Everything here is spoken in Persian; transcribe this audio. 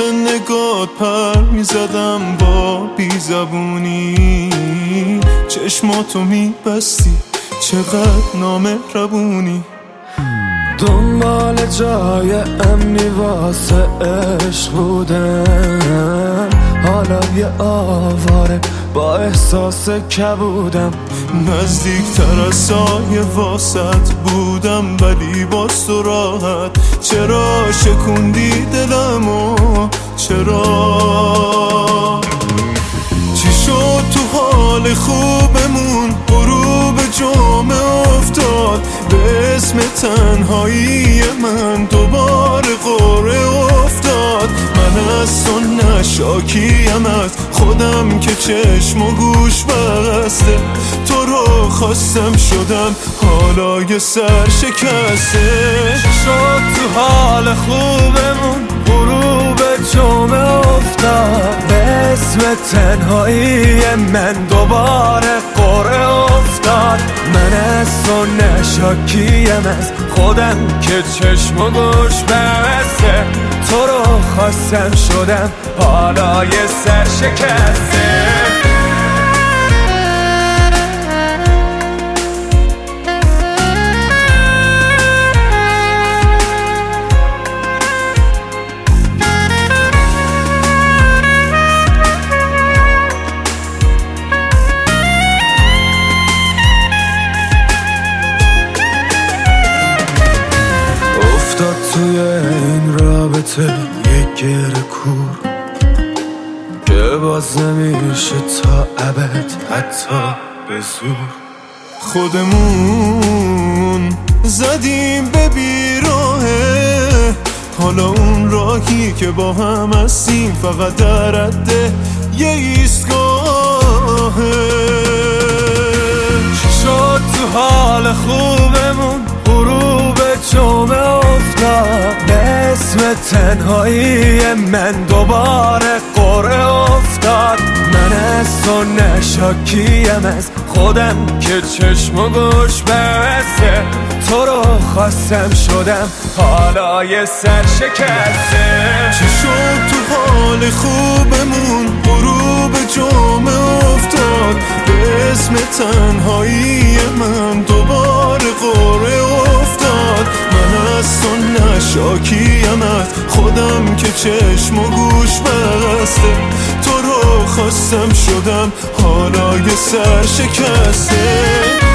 باد پر می‌زدم با بیزبونی. چشماتو میبستی چقدر نامهربونی. دنبال جای امنی واسه عشق بودم. حالا یه آواره با احساس کبودم نزدیکتر از سایه واسط بودم ولی باز تو راحت چرا شکوندی دلمو؟ چرا؟ چی شد تو حال خوبمون؟ غروب جمعه افتاد. به اسم تنهایی من دوباره قره افتاد. من از تو نشاکیم از خودم که چشم و گوش بسته. تو رو خواستم شدم حالا یه سر شکسته شد تو حال خوبمون غروب جمعه افتاد. به اسم تنهایی من دوباره قره افتاد. من از تو نشاکیم از خودم که چشم و گوش بسته. تو رو خواستم شدم حالا یه سر شکسته افتاد این رابطه. گره کور. که باز نمیشه تا ابد حتی به زور. خودمون زدیم به بیراهه حالا اون راهی که با هم هستیم فقط در رده یه ایستگاهه شد تو حال خوبمون غروب جمعه افتاد. تنهایی من دوباره قره افتاد. من از تو نشاکیم از خودم که چشم و گوش بسته. تو رو خواستم شدم حالا یه سر شکسته چی شد تو حال خوبمون؟ غروب جمعه افتاد. به اسم تنهایی من نشاکیم از خودم که چشم و گوش بسته. تو رو خواستم شدم حالا یه سر شکسته